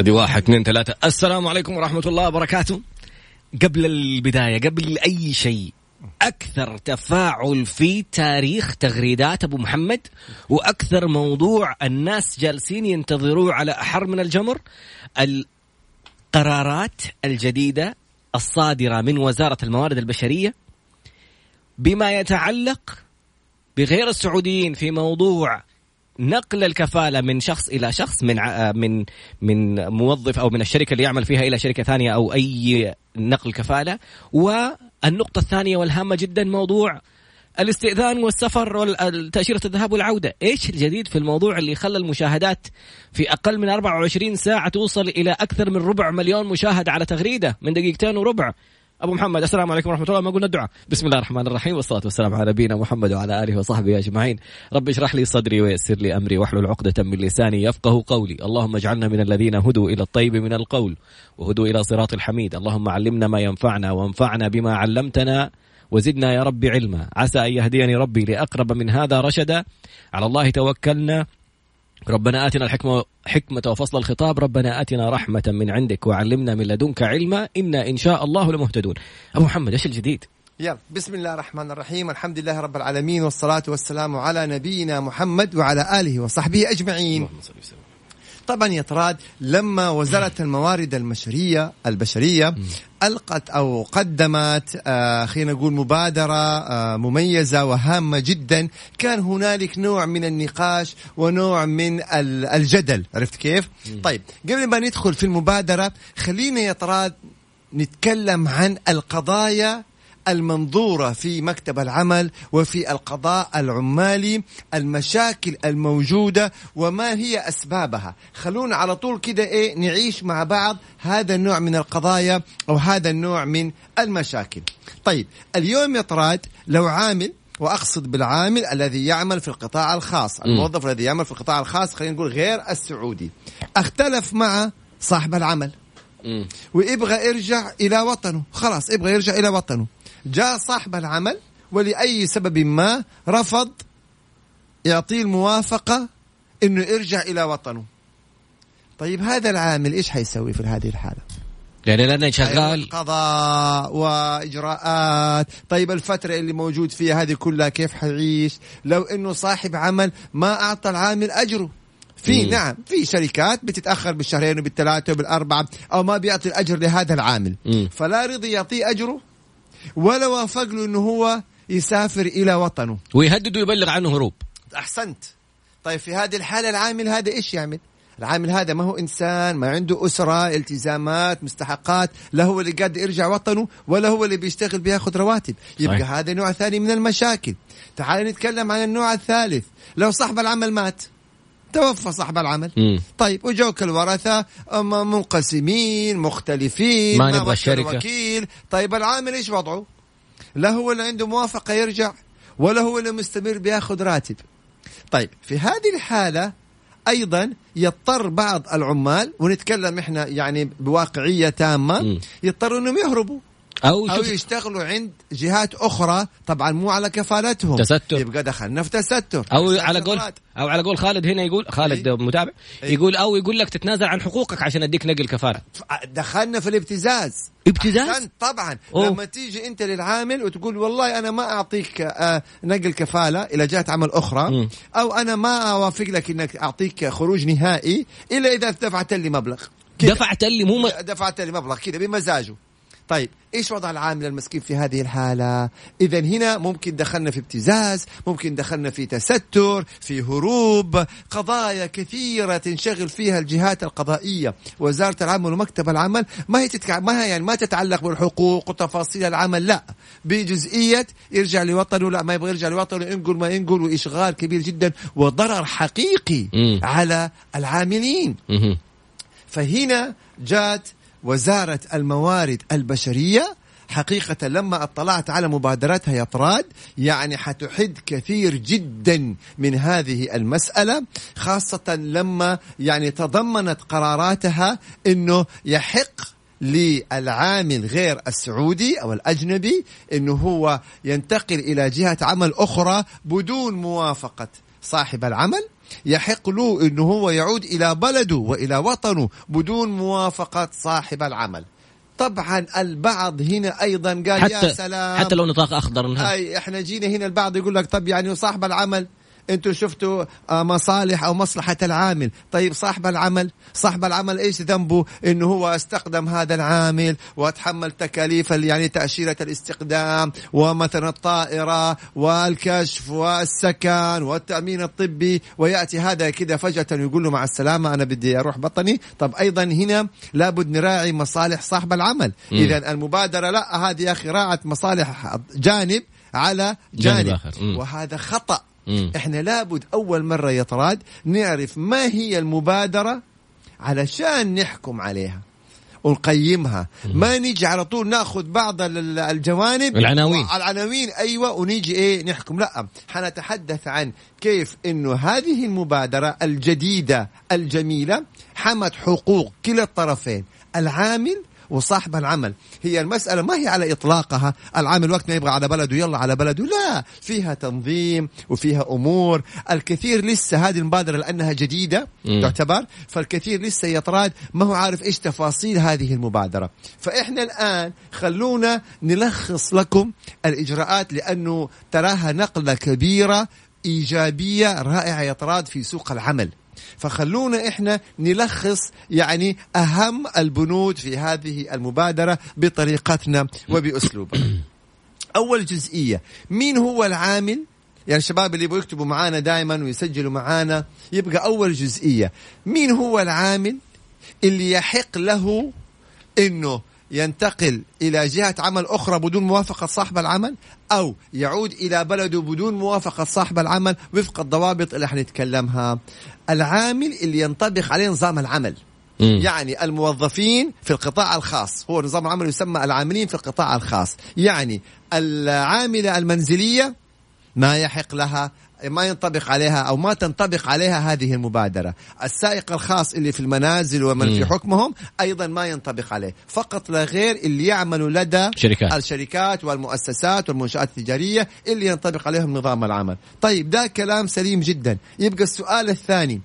ادي واحد اثنين ثلاثة. السلام عليكم ورحمة الله وبركاته. قبل البداية قبل أي شيء أكثر تفاعل في تاريخ تغريدات أبو محمد وأكثر موضوع الناس جالسين ينتظروه على أحر من الجمر القرارات الجديدة الصادرة من وزارة الموارد البشرية بما يتعلق بغير السعوديين في موضوع نقل الكفالة من شخص إلى شخص من من من موظف أو من الشركة اللي يعمل فيها إلى شركة ثانية أو أي نقل كفالة. والنقطة الثانية والهامة جدا موضوع الاستئذان والسفر والتأشيرة الذهاب والعودة. إيش الجديد في الموضوع اللي خلى المشاهدات في أقل من 24 ساعة توصل إلى أكثر من ربع مليون مشاهدة على تغريدة؟ من دقيقتين وربع. أبو محمد السلام عليكم ورحمة الله. ما قلنا الدعاء. بسم الله الرحمن الرحيم والصلاة والسلام على نبينا محمد وعلى آله وصحبه أجمعين. رب اشرح لي صدري ويسر لي أمري واحلل عقدة من لساني يفقه قولي. اللهم اجعلنا من الذين هدوا إلى الطيب من القول وهدوا إلى صراط الحميد. اللهم علمنا ما ينفعنا وانفعنا بما علمتنا وزدنا يا رب علما. عسى أن يهديني ربي لأقرب من هذا رشدا. على الله توكلنا. ربنا آتنا الحكمة حكمة وفصل الخطاب. ربنا آتنا رحمة من عندك وعلمنا من لدنك علما. إنا إن شاء الله لمهتدون. أبو محمد إيش الجديد؟ يلا بسم الله الرحمن الرحيم. الحمد لله رب العالمين والصلاة والسلام على نبينا محمد وعلى آله وصحبه أجمعين. طبعا يا طراد لما وزارة الموارد البشرية البشرية ألقت أو قدمت آه خلينا نقول مبادرة آه مميزة وهامة جدا. كان هنالك نوع من النقاش ونوع من الجدل عرفت كيف؟ طيب قبل ما ندخل في المبادرة خلينا يا طراد نتكلم عن القضايا المنظورة في مكتب العمل وفي القضاء العمالي المشاكل الموجودة وما هي أسبابها خلونا على طول كده إيه نعيش مع بعض هذا النوع من القضايا أو هذا النوع من المشاكل طيب اليوم يا طراد لو عامل وأقصد بالعامل الذي يعمل في القطاع الخاص، الموظف الذي يعمل في القطاع الخاص خلينا نقول غير السعودي. اختلف مع صاحب العمل. ويبغى يرجع إلى وطنه، خلاص يبغى يرجع إلى وطنه. جاء صاحب العمل ولأي سبب ما رفض يعطيه الموافقة إنه يرجع إلى وطنه. طيب هذا العامل إيش حيسوي في هذه الحالة؟ يعني لأنه شغال. قضاء وإجراءات. طيب الفترة اللي موجود فيها هذه كلها كيف حيعيش؟ لو أنه صاحب عمل ما أعطى العامل أجره. في مم. نعم في شركات بتتأخر بالشهرين وبالثلاثة وبالأربعة أو ما بيعطي الأجر لهذا العامل. مم. فلا رضي يعطيه أجره ولا وافق له إنه هو يسافر إلى وطنه. ويهدد ويبلغ عنه هروب. أحسنت. طيب في هذه الحالة العامل هذا إيش يعمل؟ العامل هذا ما هو إنسان ما عنده أسرة التزامات مستحقات لا هو اللي قادر يرجع وطنه ولا هو اللي بيشتغل بياخذ رواتب. يبقى صحيح. هذا نوع ثاني من المشاكل. تعال نتكلم عن النوع الثالث. لو صاحب العمل مات توفى صاحب العمل. م. طيب وجوك الورثة منقسمين مختلفين ما نبغى الشركة. وكيل. طيب العامل إيش وضعه؟ لا هو اللي عنده موافقة يرجع ولا هو اللي مستمر بياخذ راتب. طيب في هذه الحالة أيضا يضطر بعض العمال ونتكلم إحنا يعني بواقعية تامة يضطروا إنهم يهربوا. أو, أو يشتغلوا عند جهات أخرى طبعا مو على كفالتهم. تستر. يبقى دخلنا في تستر. أو على قول أو على قول خالد هنا يقول خالد أي. متابع أي. يقول أو يقول لك تتنازل عن حقوقك عشان أديك نقل كفالة. دخلنا في الابتزاز. ابتزاز؟ طبعا أوه. لما تيجي أنت للعامل وتقول والله أنا ما أعطيك آه نقل كفالة إلى جهة عمل أخرى م. أو أنا ما أوافق لك إنك أعطيك خروج نهائي إلا إذا دفعت لي مبلغ. دفعت لي مو م... دفعت لي مبلغ كذا بمزاجه. طيب إيش وضع العامل المسكين في هذه الحالة اذا هنا ممكن دخلنا في ابتزاز ممكن دخلنا في تستر في هروب قضايا كثيرة تنشغل فيها الجهات القضائية وزارة العمل ومكتب العمل ما هي تتكع... ما هي يعني ما تتعلق بالحقوق وتفاصيل العمل لا بجزئية يرجع لوطنه لا ما يبغى يرجع لوطنه ينقل ما ينقل وإشغال كبير جدا وضرر حقيقي م. على العاملين م. فهنا جات وزارة الموارد البشرية. حقيقة لما اطلعت على مبادرتها يا طراد يعني حتحد كثير جدا من هذه المسألة خاصة لما يعني تضمنت قراراتها إنه يحق للعامل غير السعودي أو الأجنبي إنه هو ينتقل إلى جهة عمل أخرى بدون موافقة صاحب العمل. يحق له إنه هو يعود إلى بلده وإلى وطنه بدون موافقة صاحب العمل طبعا البعض هنا أيضا قال حتى يا سلام حتى لو نطاق أخضر نهار. أي إحنا جينا هنا البعض يقول لك طب يعني صاحب العمل أنتوا شفتوا آه، مصالح أو مصلحة العامل. طيب صاحب العمل صاحب العمل إيش ذنبه؟ إنه هو استخدم هذا العامل وتحمل تكاليف يعني تأشيرة الاستخدام ومثلا الطائرة والكشف والسكن والتأمين الطبي. ويأتي هذا كذا فجأة يقول له مع السلامة أنا بدي أروح بطني. طب أيضا هنا لابد نراعي مصالح صاحب العمل. اذا المبادرة لا هذه يا أخي راعت مصالح جانب على جانب, جانب. آخر. وهذا خطأ. مم. إحنا لابد أول مرة يا طراد نعرف ما هي المبادرة علشان نحكم عليها ونقيمها ما نيجي على طول ناخذ بعض ال- الجوانب العناوين. العناوين أيوه ونيجي إيه نحكم لا حنتحدث عن كيف إنه هذه المبادرة الجديدة الجميلة حمت حقوق كلا الطرفين العامل وصاحب العمل. هي المسألة ما هي على إطلاقها. العامل وقت ما يبغى على بلده يلا على بلده. لا فيها تنظيم وفيها أمور. الكثير لسه هذه المبادرة لأنها جديدة مم. تعتبر. فالكثير لسه يطراد. ما هو عارف إيش تفاصيل هذه المبادرة. فإحنا الآن خلونا نلخص لكم الإجراءات لأنه تراها نقلة كبيرة إيجابية رائعة يطراد في سوق العمل. فخلونا إحنا نلخص يعني أهم البنود في هذه المبادرة بطريقتنا وبأسلوبنا. أول جزئية مين هو العامل؟ يعني الشباب اللي يبغوا يكتبوا معانا دائما ويسجلوا معانا يبقى أول جزئية مين هو العامل اللي يحق له إنه ينتقل إلى جهة عمل أخرى بدون موافقة صاحب العمل أو يعود إلى بلده بدون موافقة صاحب العمل وفق الضوابط اللي حنتكلمها العامل اللي ينطبق عليه نظام العمل. مم. يعني الموظفين في القطاع الخاص. هو نظام العمل يسمى العاملين في القطاع الخاص. يعني العاملة المنزلية ما يحق لها ما ينطبق عليها أو ما تنطبق عليها هذه المبادرة، السائق الخاص اللي في المنازل ومن في. حكمهم أيضا ما ينطبق عليه، فقط لا غير اللي يعملوا لدى شركات. الشركات والمؤسسات والمنشآت التجارية اللي ينطبق عليهم نظام العمل. طيب ده كلام سليم جدا، يبقى السؤال الثاني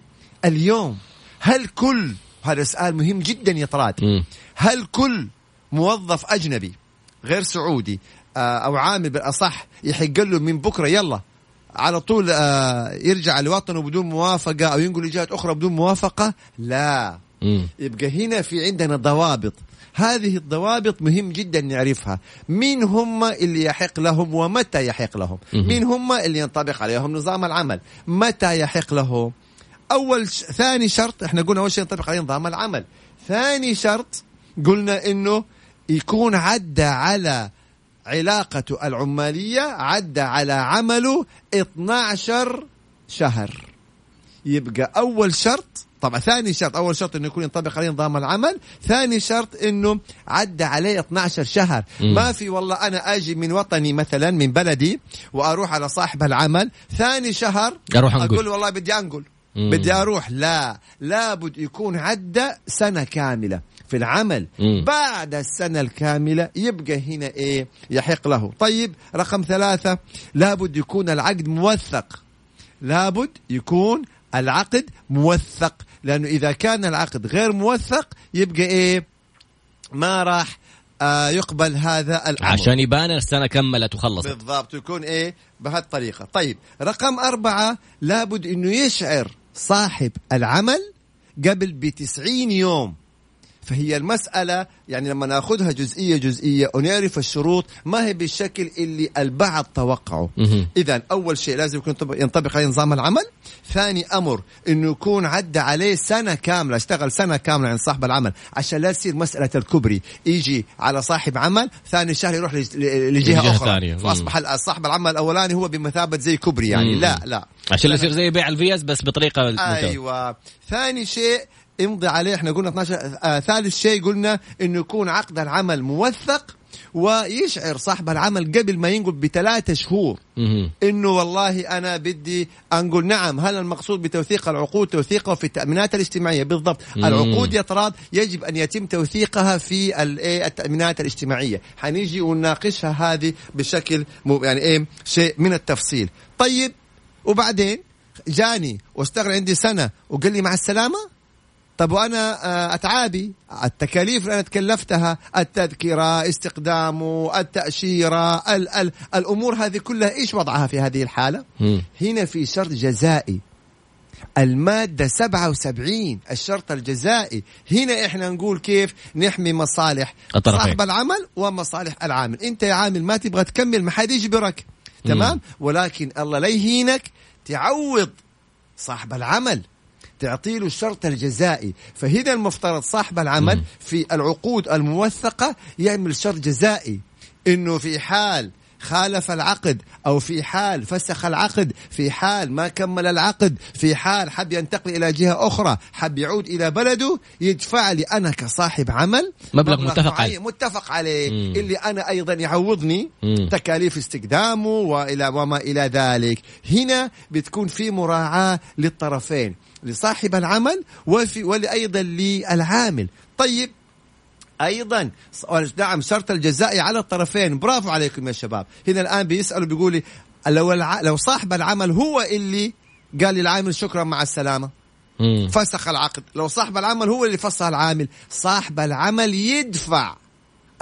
اليوم هل كل هذا سؤال مهم جدا يا طراد مم. هل كل موظف أجنبي غير سعودي آه، أو عامل بالأصح يحق له من بكرة يلا على طول آه، يرجع لوطنه بدون موافقة أو ينقل لجهه أخرى بدون موافقة؟ لا. مم. يبقى هنا في عندنا ضوابط. هذه الضوابط مهم جدا نعرفها. مين هم اللي يحق لهم ومتى يحق لهم؟ مهم. مين هم اللي ينطبق عليهم نظام العمل؟ متى يحق له أول ش... ثاني شرط إحنا قلنا أول شيء ينطبق عليه نظام العمل. ثاني شرط قلنا إنه يكون عدى على علاقته العمالية عدى على عمله 12 شهر يبقى أول شرط طبعا ثاني شرط أول شرط إنه يكون ينطبق عليه نظام العمل ثاني شرط إنه عدى عليه 12 شهر مم. ما في والله أنا أجي من وطني مثلا من بلدي وأروح على صاحب العمل ثاني شهر أروح أنقل. أقول والله بدي أنقل. بدي أروح لا لابد يكون عدى سنة كاملة في العمل. مم. بعد السنة الكاملة يبقى هنا إيه؟ يحق له. طيب رقم ثلاثة لابد يكون العقد موثق. لابد يكون العقد موثق. لأنه إذا كان العقد غير موثق يبقى إيه؟ ما راح آه يقبل هذا الأمر. عشان يبان السنة كملت وخلصت. بالضبط يكون إيه؟ بهالطريقة. طيب رقم أربعة لابد إنه يشعر صاحب العمل قبل بتسعين يوم. فهي المسألة يعني لما نأخذها جزئية جزئية ونعرف الشروط ما هي بالشكل اللي البعض توقعه. إذا أول شيء لازم يكون ينطبق- عليه نظام العمل ثاني أمر أنه يكون عدى عليه سنة كاملة اشتغل سنة كاملة عند صاحب العمل عشان لا تصير مسألة الكبري يجي على صاحب عمل ثاني شهر يروح لجهة أخرى ثانية. فأصبح صاحب العمل الأولاني هو بمثابة زي كبري يعني مم. لا لا عشان لا يصير زي بيع الفيز بس بطريقة ممتازة. أيوه ثاني شيء امضي عليه. إحنا قلنا 12 آه ثالث شيء قلنا إنه يكون عقد العمل موثق ويشعر صاحب العمل قبل ما ينقل بثلاثة شهور. إنه والله أنا بدي أنقل نعم هل المقصود بتوثيق العقود؟ توثيقها في التأمينات الاجتماعية. بالضبط. مم. العقود يا طراد يجب أن يتم توثيقها في التأمينات الاجتماعية. حنيجي ونناقشها هذه بشكل يعني إيه شيء من التفصيل. طيب وبعدين جاني واشتغل عندي سنة وقال لي مع السلامة؟ طب وأنا آه، أتعابي. التكاليف اللي أنا تكلفتها التذكرة استخدامه التأشيرة ال ال الأمور هذه كلها إيش وضعها في هذه الحالة؟ مم. هنا في شرط جزائي. المادة 77 الشرط الجزائي. هنا إحنا نقول كيف نحمي مصالح الطرفين. صاحب العمل ومصالح العامل. أنت يا عامل ما تبغى تكمل ما حد يجبرك. تمام؟ ولكن الله لا يهينك تعوض صاحب العمل. تعطي له الشرط الجزائي فهنا المفترض صاحب العمل في العقود الموثقة يعمل شرط جزائي إنه في حال خالف العقد أو في حال فسخ العقد في حال ما كمل العقد في حال حب ينتقل إلى جهة أخرى حب يعود إلى بلده يدفع لي أنا كصاحب عمل مبلغ متفق معين عليه. متفق عليه مم. اللي أنا أيضا يعوضني مم. تكاليف استخدامه وإلى وما إلى ذلك هنا بتكون في مراعاة للطرفين لصاحب العمل وفي وأيضا للعامل. طيب أيضا نعم شرط الجزائي على الطرفين. برافو عليكم يا شباب. هنا الآن بيسألوا بيقول لي لو الع... لو صاحب العمل هو اللي قال للعامل شكرا مع السلامة. مم. فسخ العقد. لو صاحب العمل هو اللي فسخ العامل صاحب العمل يدفع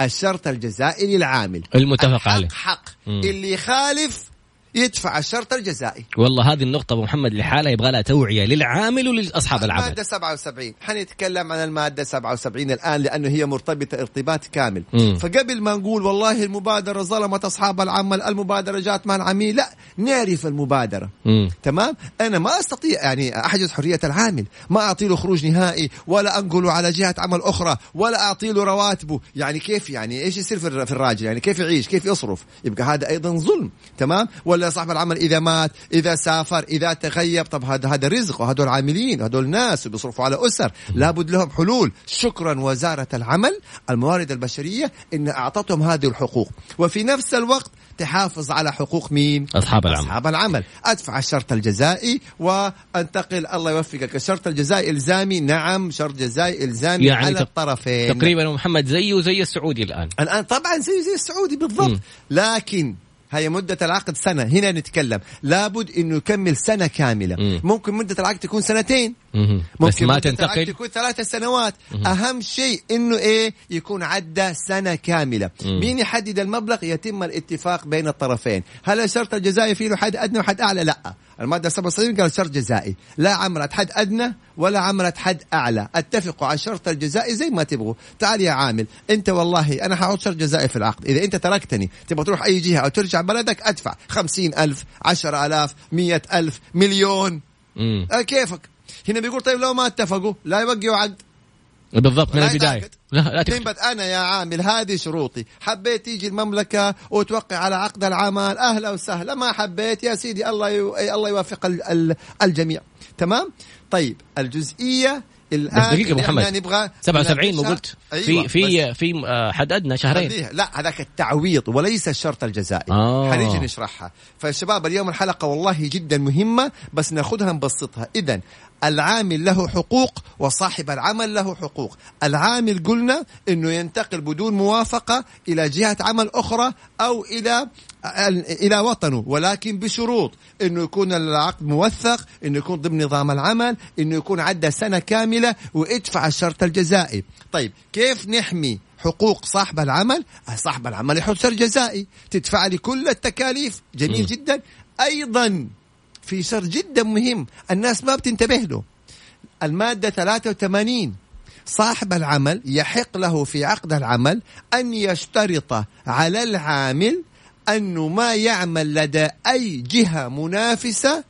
الشرط الجزائي للعامل. المتفق عليه. حق. مم. اللي يخالف يدفع الشرط الجزائي. والله هذه النقطة أبو محمد لحالها يبغى لها توعية للعامل ولأصحاب العمل. المادة 77 حنتكلم عن المادة 77 الآن لأنه هي مرتبطة ارتباط كامل. مم. فقبل ما نقول والله المبادرة ظلمت أصحاب العمل المبادرة جات مع العميل لا نعرف المبادرة. مم. تمام؟ أنا ما أستطيع يعني أحجز حرية العامل. ما أعطي له خروج نهائي ولا أنقله على جهة عمل أخرى ولا أعطي له رواتبه. يعني كيف يعني؟ إيش يصير في الر- في الراجل؟ يعني كيف يعيش؟ كيف يصرف؟ يبقى هذا أيضا ظلم. تمام؟ ولا صاحب العمل إذا مات إذا سافر إذا تغيب طب هذا هذا رزق وهدول عاملين هدول ناس بيصرفوا على أسر لابد لهم حلول. شكرا وزارة العمل الموارد البشرية إن أعطتهم هذه الحقوق. وفي نفس الوقت تحافظ على حقوق مين؟ أصحاب العمل. أصحاب العمل. أدفع الشرط الجزائي وأنتقل الله يوفقك. الشرط الجزائي إلزامي. نعم شرط جزائي إلزامي يعني على الطرفين. تقريبا محمد زيه زي السعودي الآن. الآن طبعا زي زي السعودي بالضبط. مم. لكن هي مدة العقد سنة. هنا نتكلم. لابد إنه يكمل سنة كاملة. مم. ممكن مدة العقد تكون سنتين. مهم. بس ممكن ما تنتقل. تكون ثلاثة سنوات. أهم شيء إنه إيه؟ يكون عدى سنة كاملة. مم. مين يحدد المبلغ؟ يتم الاتفاق بين الطرفين. هل الشرط الجزائي فيه له حد أدنى وحد أعلى؟ لا. المادة 77 قال شرط جزائي. لا عملت حد أدنى ولا عملت حد أعلى. اتفقوا على الشرط الجزائي زي ما تبغوا. تعال يا عامل. أنت والله أنا حاحط شرط جزائي في العقد. إذا أنت تركتني تبغى تروح أي جهة أو ترجع بلدك أدفع خمسين ألف عشر ألاف مية ألف مليون. مم. آه كيفك؟ هنا بيقول طيب لو ما اتفقوا لا يوقعوا عقد. بالضبط من يتعاقد. لا لا أنا يا عامل هذه شروطي. حبيت تيجي المملكة وتوقع على عقد العمل أهلا وسهلا ما حبيت يا سيدي الله يو... الله يوفق ال... ال... الجميع. تمام؟ طيب الجزئية الآن بس إحنا محمد. نبغى 77 مو نناقشها- قلت أيوة في في في حد أدنى شهرين. لا هذاك التعويض وليس الشرط الجزائي. آه. حنيجي نشرحها. فالشباب اليوم الحلقة والله جدا مهمة بس ناخذها نبسطها. اذا العامل له حقوق وصاحب العمل له حقوق. العامل قلنا إنه ينتقل بدون موافقة إلى جهة عمل أخرى أو إلى إلى وطنه ولكن بشروط. إنه يكون العقد موثق إنه يكون ضمن نظام العمل إنه يكون عدى سنة كاملة وادفع الشرط الجزائي. طيب كيف نحمي حقوق صاحب العمل؟ صاحب العمل يحط شرط جزائي. تدفع لي كل التكاليف. جميل مم. جدا. أيضا في شرط جدا مهم. الناس ما بتنتبه له. المادة 83 صاحب العمل يحق له في عقد العمل أن يشترط على العامل أنه ما يعمل لدى أي جهة منافسة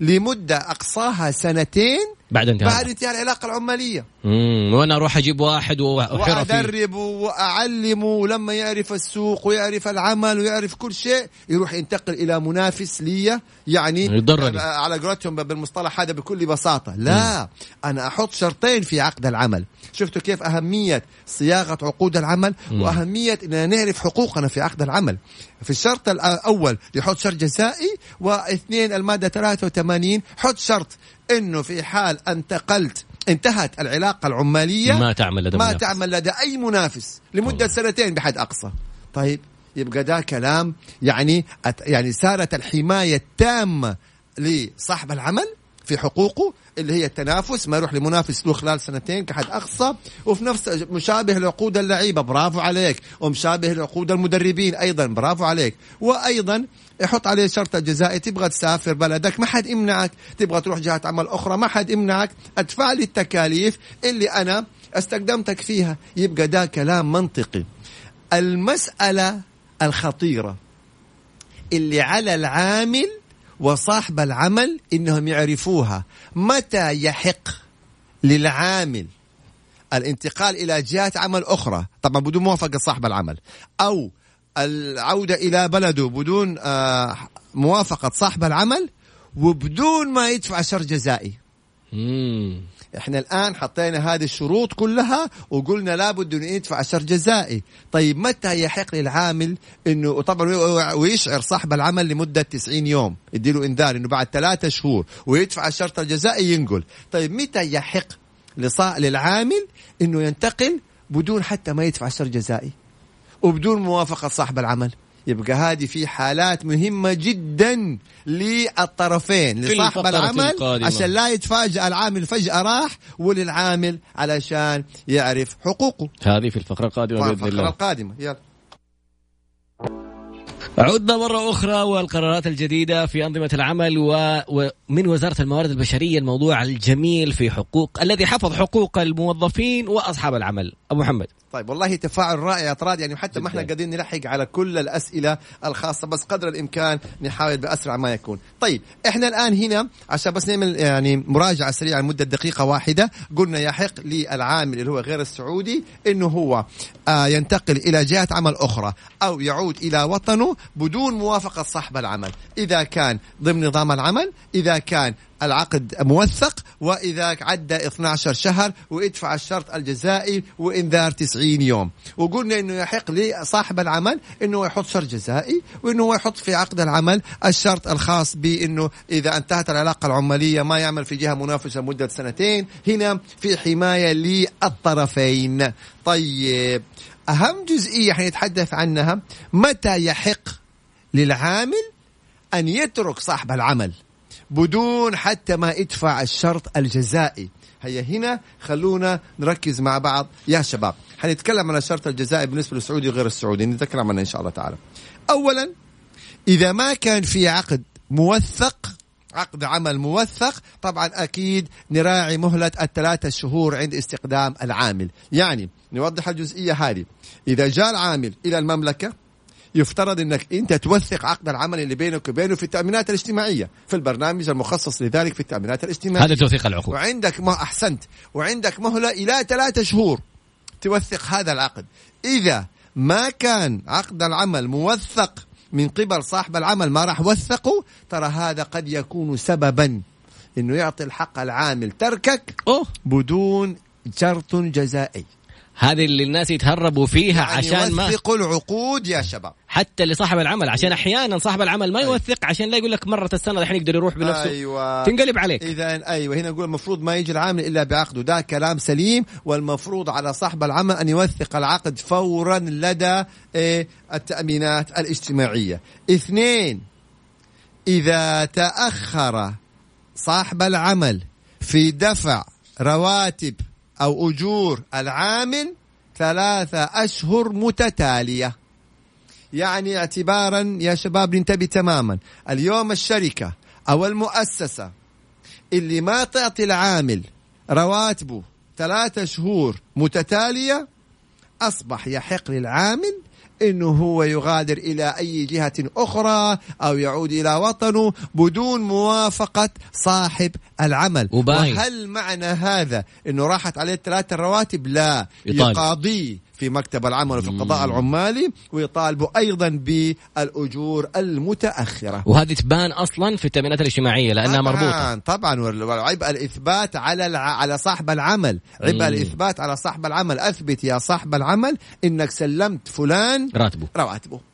لمدة أقصاها سنتين بعد انتهاء. بعد انتهاء العلاقة العمالية. مم. وأنا أروح أجيب واحد وحرفي وأدربه وأعلمه ولما يعرف السوق ويعرف العمل ويعرف كل شيء يروح ينتقل إلى منافس لي يعني يضرني. على قولتهم بالمصطلح هذا بكل بساطة لا أنا أحط شرطين في عقد العمل شفتوا كيف أهمية صياغة عقود العمل مم. وأهمية أننا نعرف حقوقنا في عقد العمل في الشرط الأول يحط شرط جزائي واثنين المادة 83 حط شرط أنه في حال أنتقلت انتهت العلاقة العمالية ما تعمل لدى ما منافس. تعمل لدى أي منافس لمدة والله. سنتين بحد أقصى طيب يبقى ده كلام يعني يعني صارت الحماية التامة لصاحب العمل في حقوقه اللي هي التنافس ما يروح لمنافس له خلال سنتين كحد أقصى. وفي نفس مشابه لعقود اللعيبة برافو عليك. ومشابه لعقود المدربين أيضا برافو عليك. وأيضا يحط عليه شرط جزائي تبغى تسافر بلدك ما حد يمنعك. تبغى تروح جهة عمل أخرى ما حد يمنعك. أدفع لي التكاليف اللي أنا استخدمتك فيها. يبقى ده كلام منطقي. المسألة الخطيرة اللي على العامل وصاحب العمل إنهم يعرفوها. متى يحق للعامل الانتقال إلى جهات عمل أخرى؟ طبعا بدون موافقة صاحب العمل. أو العودة إلى بلده بدون آه، موافقة صاحب العمل وبدون ما يدفع شر جزائي. إحنا الآن حطينا هذه الشروط كلها وقلنا لابد إنه يدفع شر جزائي. طيب متى يحق للعامل انه طبعا ويشعر صاحب العمل لمدة 90 يوم يديله إنذار إنه بعد ثلاثة شهور ويدفع الشرط الجزائي ينقل. طيب متى يحق للعامل إنه ينتقل بدون حتى ما يدفع شر جزائي؟ وبدون موافقة صاحب العمل. يبقى هذه في حالات مهمة جدا للطرفين لصاحب العمل القادمة. عشان لا يتفاجأ العامل فجأة راح وللعامل علشان يعرف حقوقه. هذه في الفقرة القادمة بإذن الله. الفقرة القادمة يلا. عدنا مرة أخرى والقرارات الجديدة في أنظمة العمل ومن وزارة الموارد البشرية الموضوع الجميل في حقوق الذي حفظ حقوق الموظفين وأصحاب العمل. أبو محمد. طيب والله تفاعل رائع اطراد يعني حتى ما إحنا قادرين نلحق على كل الأسئلة الخاصة بس قدر الإمكان نحاول بأسرع ما يكون. طيب إحنا الآن هنا عشان بس نعمل يعني مراجعة سريعة لمدة دقيقة واحدة قلنا يحق للعامل اللي هو غير السعودي إنه هو آه ينتقل إلى جهة عمل أخرى أو يعود إلى وطنه بدون موافقة صاحب العمل، إذا كان ضمن نظام العمل، إذا كان العقد موثق وإذا عدى 12 شهر ويدفع الشرط الجزائي وانذار 90 يوم. وقلنا إنه يحق لصاحب العمل إنه يحط شرط جزائي وإنه يحط في عقد العمل الشرط الخاص بانه إذا انتهت العلاقة العماليه ما يعمل في جهة منافسة مده سنتين. هنا في حماية للطرفين. طيب أهم جزئية حنتحدث عنها متى يحق للعامل أن يترك صاحب العمل؟ بدون حتى ما يدفع الشرط الجزائي. هيا هنا خلونا نركز مع بعض. يا شباب حنتكلم عن الشرط الجزائي بالنسبة للسعودي وغير السعودي. نتكلم عنه إن شاء الله تعالى. أولا إذا ما كان في عقد موثق عقد عمل موثق طبعا أكيد نراعي مهلة الثلاثة شهور عند استقدام العامل. يعني نوضح الجزئية هذه. إذا جاء العامل إلى المملكة يفترض إنك أنت توثق عقد العمل اللي بينك وبينه في التأمينات الاجتماعية في البرنامج المخصص لذلك في التأمينات الاجتماعية. هذا توثيق العقود. وعندك ما أحسنت وعندك مهله إلى ثلاثة شهور توثق هذا العقد. إذا ما كان عقد العمل موثق من قبل صاحب العمل ما راح وثقه ترى هذا قد يكون سببا إنه يعطي الحق العامل تركك أوه. بدون شرط جزائي. هذه اللي الناس يتهربوا فيها يعني عشان ما يوثقوا العقود يا شباب. حتى لصاحب العمل عشان أحيانا صاحب العمل ما أيوة. يوثق عشان لا يقول لك مرت السنة الحين يقدر يروح بنفسه. أيوة. تنقلب عليك. إذا أيوه هنا نقول المفروض ما يجي العامل إلا بعقده. ده كلام سليم والمفروض على صاحب العمل أن يوثق العقد فورا لدى إيه التأمينات الاجتماعية. اثنين إذا تأخر صاحب العمل في دفع رواتب أو أجور العامل ثلاثة أشهر متتالية. يعني اعتبارا يا شباب ننتبه تماما اليوم الشركة أو المؤسسة اللي ما تعطي العامل رواتبه ثلاثة شهور متتالية أصبح يحق للعامل إنه هو يغادر إلى أي جهة أخرى أو يعود إلى وطنه بدون موافقة صاحب العمل. وباين. وهل معنى هذا إنه راحت عليه ثلاثة الرواتب لا. يقاضيه في مكتب العمل وفي القضاء العمالي ويطالبوا أيضا بالأجور المتأخرة. وهذه تبان أصلا في التأمينات الاجتماعية لأنها طبعًا مربوطة. طبعا وعبء الإثبات على الع... على صاحب العمل. عبء الإثبات على صاحب العمل. أثبت يا صاحب العمل إنك سلمت فلان راتبه. رواتبه. يبقى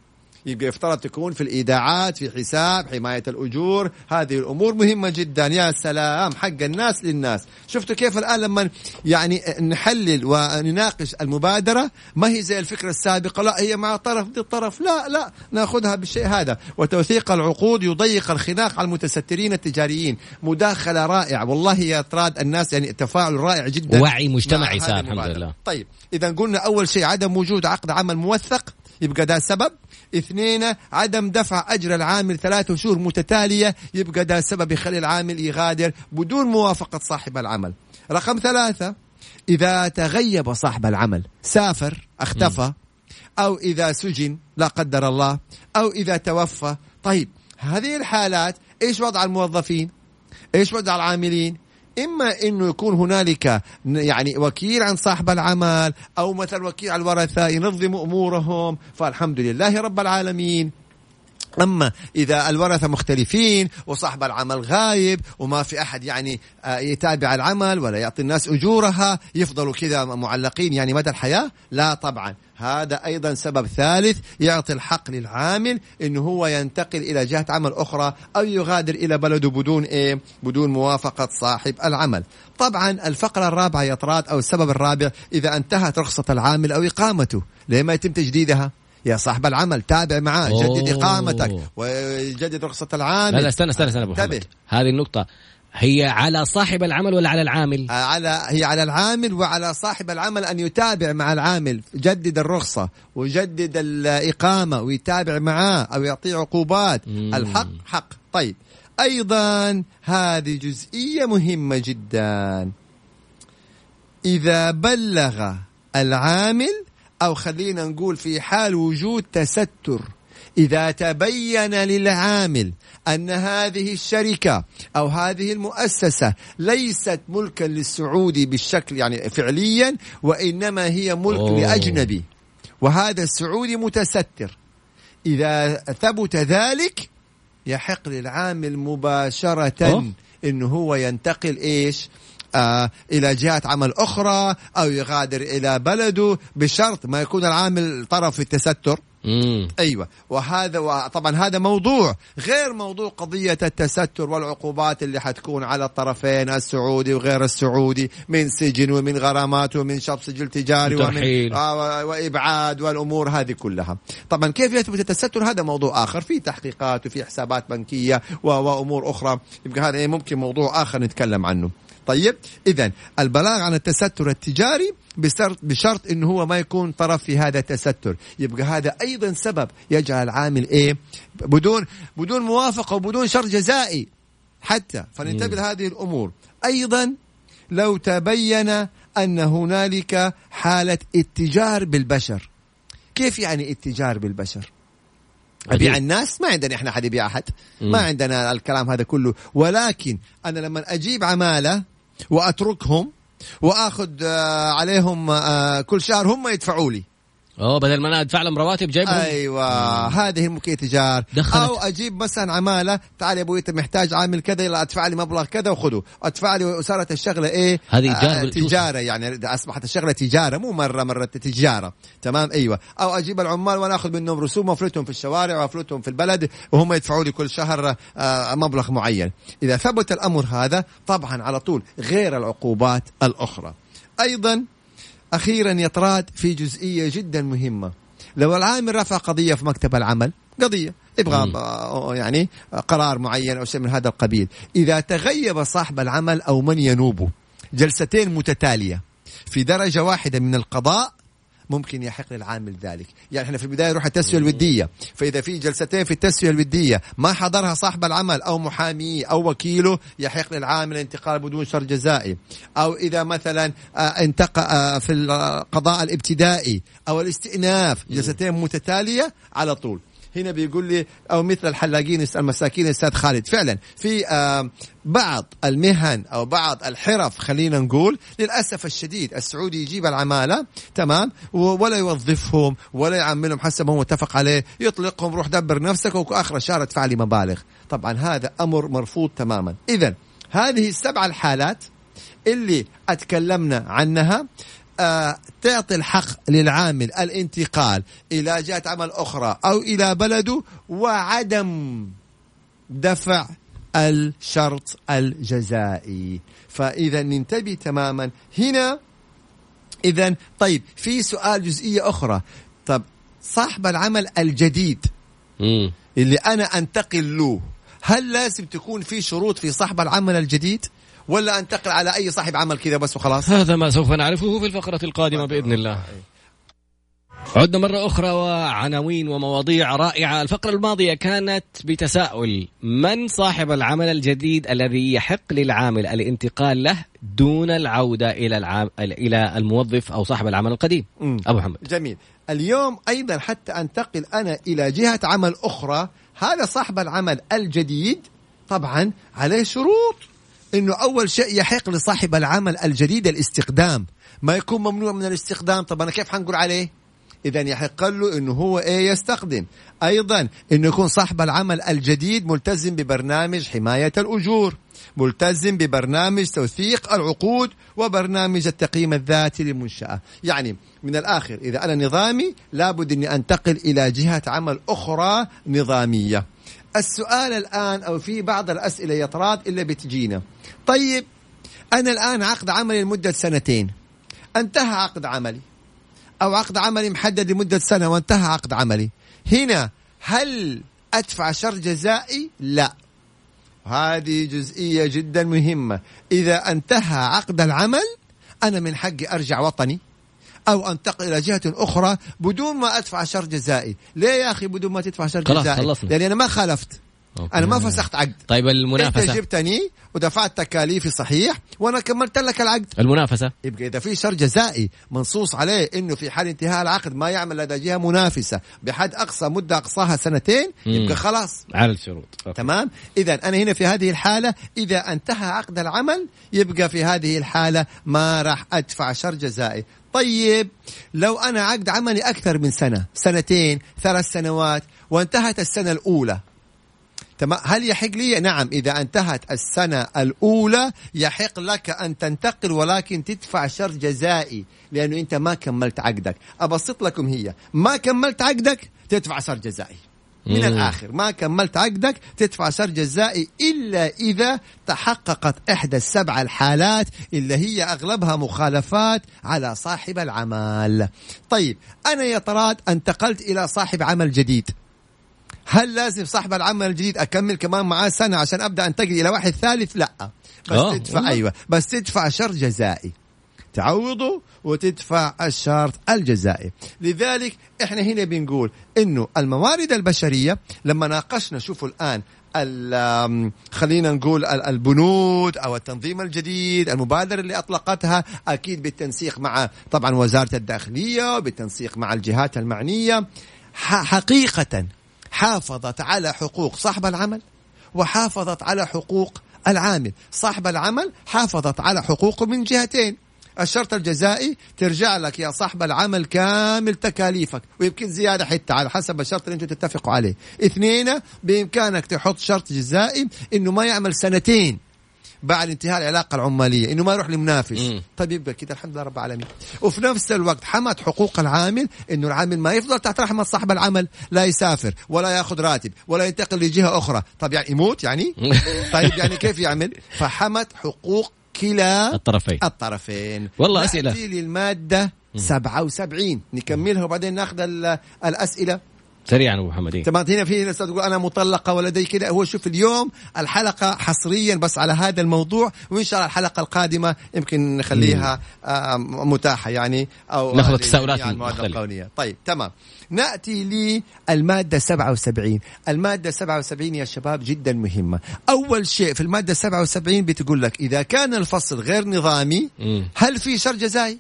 يفترض تكون في الإيداعات في حساب حماية الأجور. هذه الأمور مهمة جدا. يا سلام حق الناس للناس. شفتوا كيف الآن لما يعني نحلل ونناقش المبادرة؟ ما هي زي الفكرة السابقة. لا هي مع طرف ضد طرف. لا لا نأخذها بالشيء هذا. وتوثيق العقود يضيق الخناق على المتسترين التجاريين. مداخلة رائعة. والله يا طراد الناس يعني تفاعل رائع جدا وعي مجتمعي صار الحمد لله. طيب اذا قلنا أول شيء عدم وجود عقد عمل موثق. يبقى ده سبب. اثنين عدم دفع أجر العامل ثلاثة شهور متتالية يبقى ده سبب يخلي العامل يغادر بدون موافقة صاحب العمل. رقم ثلاثة إذا تغيب صاحب العمل سافر اختفى أو إذا سجن لا قدر الله أو إذا توفى. طيب هذه الحالات إيش وضع الموظفين؟ إيش وضع العاملين؟ إما إنه يكون هنالك يعني وكيل عن صاحب العمل أو مثلا وكيل على الورثة ينظم أمورهم فالحمد لله رب العالمين. أما إذا الورثة مختلفين وصاحب العمل غايب وما في أحد يعني آه، يتابع العمل ولا يعطي الناس أجورها يفضلوا كذا معلقين يعني مدى الحياة؟ لا طبعا. هذا أيضا سبب ثالث يعطي الحق للعامل إنه هو ينتقل إلى جهة عمل أخرى أو يغادر إلى بلده بدون إيه؟ بدون موافقة صاحب العمل. طبعا الفقرة الرابعة يا طراد أو السبب الرابع إذا انتهت رخصة العامل أو إقامته ليه ما يتم تجديدها؟ يا صاحب العمل تابع معاه جدد إقامتك وجدد رخصة العامل لا لا استنى استنى استنى أبو محمد هذه النقطة هي على صاحب العمل ولا على العامل؟ آه، على هي على العامل وعلى صاحب العمل أن يتابع مع العامل، جدد الرخصة ويجدد الإقامة ويتابع معاه أو يعطيه عقوبات، مم. الحق حق، طيب أيضا هذه جزئية مهمة جدا. إذا بلغ العامل أو خلينا نقول في حال وجود تستر إذا تبين للعامل أن هذه الشركة أو هذه المؤسسة ليست ملكا للسعودي بالشكل يعني فعليا وإنما هي ملك أوه. لأجنبي وهذا السعودي متستر إذا ثبت ذلك يحق للعامل مباشرة أوه. انه هو ينتقل إيش آه إلى جهات عمل أخرى أو يغادر إلى بلده بشرط ما يكون العامل طرف في التستر. مم. أيوه. وهذا طبعا هذا موضوع غير موضوع قضية التستر والعقوبات اللي حتكون على الطرفين السعودي وغير السعودي من سجن ومن غرامات ومن شط سجل تجاري ومن آه وإبعاد والأمور هذه كلها. طبعا كيف يثبت التستر؟ هذا موضوع آخر. في تحقيقات وفي حسابات بنكية وأمور أخرى. يبقى هذا ممكن موضوع آخر نتكلم عنه. طيب اذا البلاغ عن التستر التجاري بشرط بشرط إنه هو ما يكون طرف في هذا التستر. يبقى هذا أيضا سبب يجعل العامل إيه؟ بدون بدون موافقة وبدون شرط جزائي. حتى فننتبه لهذه الأمور. أيضا لو تبين أن هنالك حالة اتجار بالبشر. كيف يعني اتجار بالبشر؟ أبيع الناس؟ ما عندنا إحنا حد يبيع أحد. ما عندنا الكلام هذا كله. ولكن أنا لما أجيب عمالة وأتركهم وأخذ آه، عليهم آه، كل شهر هم يدفعوا لي. أوه بدل ما أنا أدفع لهم رواتب جايبهم أيوه. هذه ممكن تجار دخلت. أو أجيب مثلا عمالة تعال يا أبوي أنت محتاج عامل كذا يلا أدفع لي مبلغ كذا وخذه. أدفع لي وصارت الشغلة إيه؟ هذه آه تجارة يعني أصبحت الشغلة تجارة مو مرة مرة تجارة. تمام؟ أيوه. أو أجيب العمال وأنا آخذ منهم رسوم وأفلتهم في الشوارع وأفلتهم في البلد وهم يدفعوا لي كل شهر آه مبلغ معين. إذا ثبت الأمر هذا طبعا على طول غير العقوبات الأخرى. أيضا أخيرا يطراد في جزئية جدا مهمة. لو العامل رفع قضية في مكتب العمل قضية. يبغى يعني قرار معين أو شيء من هذا القبيل. إذا تغيب صاحب العمل أو من ينوبه جلستين متتالية في درجة واحدة من القضاء ممكن يحق للعامل ذلك. يعني إحنا في البداية نروح التسوية الودية. فإذا في جلستين في التسوية الودية ما حضرها صاحب العمل أو محاميه أو وكيله يحق للعامل الانتقال بدون شر جزائي. أو إذا مثلا آه، انتقى آه، في القضاء الابتدائي أو الاستئناف جلستين متتالية على طول. هنا بيقول لي أو مثل الحلاقين المساكين أستاذ خالد. فعلا في آه بعض المهن أو بعض الحرف خلينا نقول للأسف الشديد السعودي يجيب العمالة تمام ولا يوظفهم ولا يعملهم حسب ما هو متفق عليه. يطلقهم روح دبر نفسك واخر الشهر ادفع لي مبالغ. طبعا هذا أمر مرفوض تماما. اذا هذه السبع الحالات اللي أتكلمنا عنها تعطي الحق للعامل الانتقال إلى جهة عمل أخرى أو إلى بلده وعدم دفع الشرط الجزائي. فإذا ننتبه تماما. هنا إذا طيب في سؤال جزئية أخرى. طب صاحب العمل الجديد. اللي أنا أنتقل له هل لازم تكون في شروط في صاحب العمل الجديد؟ ولا أنتقل على أي صاحب عمل كذا بس وخلاص؟ هذا ما سوف نعرفه في الفقرة القادمة بإذن الله. عدنا مرة أخرى وعناوين ومواضيع رائعة. الفقرة الماضية كانت بتساؤل من صاحب العمل الجديد الذي يحق للعامل الانتقال له دون العودة إلى العام... إلى الموظف أو صاحب العمل القديم. أبو محمد. جميل. اليوم أيضا حتى أنتقل أنا إلى جهة عمل أخرى هذا صاحب العمل الجديد طبعا عليه شروط. إنه أول شيء يحق لصاحب العمل الجديد الاستخدام. ما يكون ممنوع من الاستخدام. طب أنا كيف حنقول عليه؟ اذا يحق له إنه هو إيه يستخدم. أيضا إنه يكون صاحب العمل الجديد ملتزم ببرنامج حماية الأجور ملتزم ببرنامج توثيق العقود وبرنامج التقييم الذاتي للمنشأة. يعني من الآخر إذا أنا نظامي لابد إني أنتقل إلى جهة عمل أخرى نظامية. السؤال الآن أو في بعض الأسئلة يا طراد اللي بتجينا. طيب أنا الآن عقد عملي لمدة سنتين. انتهى عقد عملي. أو عقد عملي محدد لمدة سنة وانتهى عقد عملي. هنا هل أدفع شر جزائي؟ لا. هذه جزئية جدا مهمة. إذا انتهى عقد العمل أنا من حقي أرجع وطني. أو انتقل إلى جهة أخرى بدون ما أدفع شر جزائي. ليه يا أخي بدون ما تدفع شر خلاص جزائي؟ خلصنا. لأني أنا ما خالفت. okay. أنا ما فسخت عقد. طيب أنت المنافسة جبتني ودفعت تكاليفي صحيح وأنا كملت لك العقد. المنافسة؟ يبقى إذا في شرط جزائي منصوص عليه إنه في حال انتهاء العقد ما يعمل لدى جهة منافسة بحد أقصى مدة أقصاها سنتين مم. يبقى خلاص. على الشروط. okay. تمام؟ إذا أنا هنا في هذه الحالة إذا انتهى عقد العمل يبقى في هذه الحالة ما راح أدفع شرط جزائي. طيب لو أنا عقد عملي أكثر من سنة سنتين ثلاث سنوات وانتهت السنة الأولى تمام؟ هل يحق لي؟ نعم إذا انتهت السنة الأولى يحق لك أن تنتقل ولكن تدفع شر جزائي لأنه أنت ما كملت عقدك. أبسط لكم هي ما كملت عقدك تدفع شر جزائي. من مم. الآخر. ما كملت عقدك تدفع شر جزائي إلا إذا تحققت إحدى السبع الحالات اللي هي أغلبها مخالفات على صاحب العمل. طيب أنا يا طراد انتقلت إلى صاحب عمل جديد. هل لازم صاحب العمل الجديد أكمل كمان معاه سنة عشان أبدأ أنتقل إلى واحد ثالث؟ لا. بس آه، تدفع. أيوه. بس تدفع شر جزائي تعوضه وتدفع الشرط الجزائي. لذلك إحنا هنا بنقول إنه الموارد البشرية لما ناقشنا شوفوا الآن خلينا نقول ال- البنود أو التنظيم الجديد المبادره اللي أطلقتها أكيد بالتنسيق مع طبعا وزارة الداخلية وبالتنسيق مع الجهات المعنية. حقيقه حافظت على حقوق صاحب العمل وحافظت على حقوق العامل. صاحب العمل حافظت على حقوقه من جهتين. الشرط الجزائي ترجع لك يا صاحب العمل كامل تكاليفك ويمكن زيادة حتى على حسب الشرط اللي أنتم تتفقوا عليه. اثنين بإمكانك تحط شرط جزائي إنه ما يعمل سنتين بعد انتهاء العلاقة العمالية إنه ما يروح لمنافس. طيب يبقى كده الحمد لله رب العالمين. وفي نفس الوقت حمت حقوق العامل إنه العامل ما يفضل تحت رحمة صاحب العمل لا يسافر ولا يأخذ راتب ولا ينتقل لجهة أخرى. طب يعني يموت يعني؟ طيب يعني كيف يعمل؟ فحمت حقوق كلا الطرفين. الطرفين. والله أسئلة. نأتي للمادة 77 نكملها وبعدين ناخذ ال- الأسئلة. سريعا أبو محمد إيه. تمام هنا في ناس تقول أنا مطلقه ولدي كذا هو شوف اليوم الحلقة حصريا بس على هذا الموضوع وإن شاء الله الحلقة القادمة يمكن نخليها متاحة يعني أو ناخذ التساؤلات المواد المختلفة. القانونيه طيب تمام نأتي للمادة 77 المادة 77 يا شباب جدا مهمة أول شيء في المادة 77 بتقول لك إذا كان الفصل غير نظامي. هل في شر جزائي؟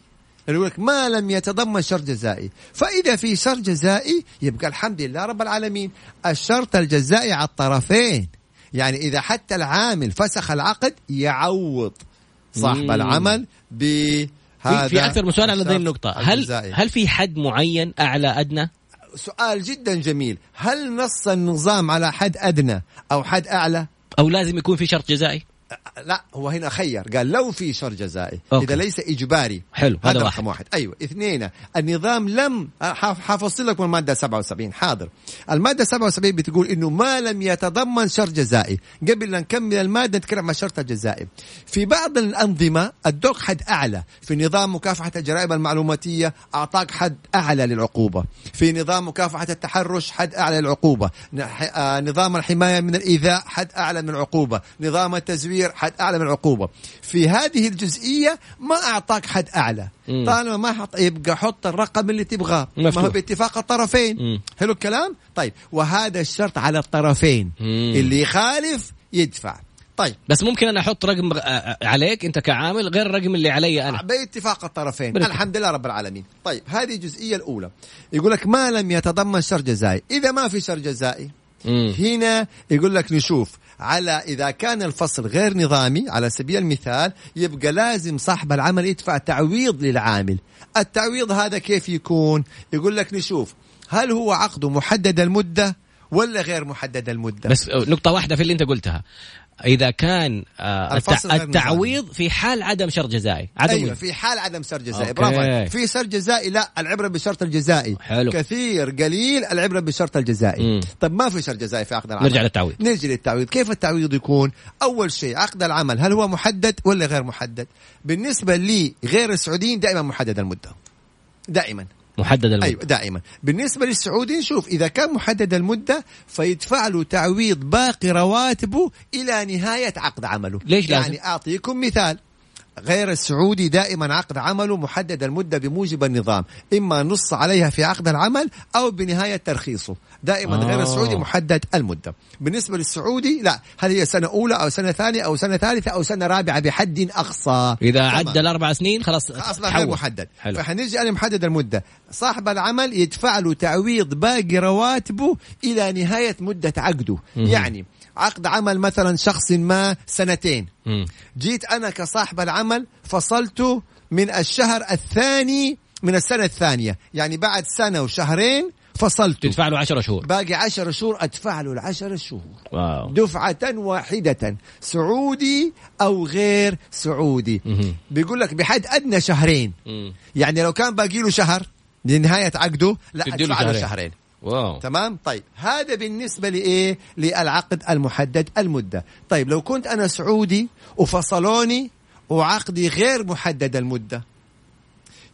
يقول لك ما لم يتضمن شر جزائي. فإذا في شر جزائي يبقى الحمد لله رب العالمين. الشرط الجزائي على الطرفين. يعني إذا حتى العامل فسخ العقد يعوض صاحب مم. العمل بهذا في, أكثر من سؤال على هذه النقطة. هل الجزائي. هل في حد معين أعلى أدنى؟ سؤال جدا جميل. هل نص النظام على حد أدنى أو حد أعلى؟ أو لازم يكون في شرط جزائي؟ لا هو هنا خير. قال لو في شر جزائي أوكي. اذا ليس إجباري. حلو، هذا هذا واحد. رقم واحد. أيوه. اثنين النظام لم حاف- حافصل لكم المادة 77 حاضر. المادة 77 بتقول إنه ما لم يتضمن شر جزائي. قبل لا نكمل المادة نتكلم عن الشرط الجزائي. في بعض الأنظمة ادوك حد أعلى. في نظام مكافحة الجرائم المعلوماتية أعطاك حد أعلى للعقوبة. في نظام مكافحة التحرش حد أعلى للعقوبة. آه، نظام الحماية من الإيذاء حد أعلى من العقوبة. نظام التزوير حد أعلى من العقوبة. في هذه الجزئية ما أعطاك حد أعلى. مم. طالما ما حط يبقى حط الرقم اللي تبغاه. ما. هو باتفاق الطرفين. مم. حلو الكلام؟ طيب. وهذا الشرط على الطرفين. مم. اللي يخالف يدفع. طيب. بس ممكن أنا أحط رقم آه، آه، عليك أنت كعامل غير الرقم اللي علي أنا. باتفاق الطرفين. بالاتفاق. الحمد لله رب العالمين. طيب. هذه الجزئية الأولى. يقول لك ما لم يتضمن شر جزائي. إذا ما في شر جزائي مم. هنا يقول لك نشوف. على إذا كان الفصل غير نظامي على سبيل المثال يبقى لازم صاحب العمل يدفع تعويض للعامل. التعويض هذا كيف يكون؟ يقول لك نشوف هل هو عقد محدد المدة ولا غير محدد المدة؟ بس نقطة واحدة في اللي أنت قلتها. إذا كان آه، التعويض في حال عدم شر جزائي. عدم أيوه في حال عدم سر جزائي. برافو. في سر جزائي لا العبرة بالشرط الجزائي. حلو. كثير قليل العبرة بالشرط الجزائي. مم. طب ما في شرط جزائي في عقد العمل؟ نرجع للتعويض. نرجع للتعويض. كيف التعويض يكون؟ أول شيء عقد العمل هل هو محدد ولا غير محدد؟ بالنسبة لي غير السعوديين دائما محدد المدة. دائما. محدد المدة. أيوه دائما. بالنسبة للسعودي نشوف إذا كان محدد المدة فيدفع له تعويض باقي رواتبه إلى نهاية عقد عمله. ليش لازم؟ يعني أعطيكم مثال. غير السعودي دائما عقد عمله محدد المدة بموجب النظام إما نص عليها في عقد العمل أو بنهاية ترخيصه دائما آه. غير السعودي محدد المدة بالنسبة للسعودي لا هل هي سنة أولى أو سنة ثانية أو سنة ثالثة أو سنة رابعة بحد أقصى إذا. عدى الأربع سنين خلاص أصلا غير. محدد حلو فحنرجع لمحدد المدة صاحب العمل يدفع له تعويض باقي رواتبه إلى نهاية مدة عقده مهم. يعني عقد عمل مثلا شخص ما سنتين مم. جيت أنا كصاحب العمل فصلته من الشهر الثاني من السنة الثانية. يعني بعد سنة وشهرين فصلته تدفع له 10 شهور. باقي عشر شهور ادفع له العشر شهور. واو. دفعة واحدة. سعودي أو غير سعودي. بيقول لك بحد أدنى شهرين. مم. يعني لو كان باقي له شهر لنهاية عقده لا أدفع له شهرين. شهرين. واو. تمام؟ طيب. هذا بالنسبة لإيه؟ للعقد المحدد المدة. طيب لو كنت أنا سعودي وفصلوني وعقدي غير محدد المدة.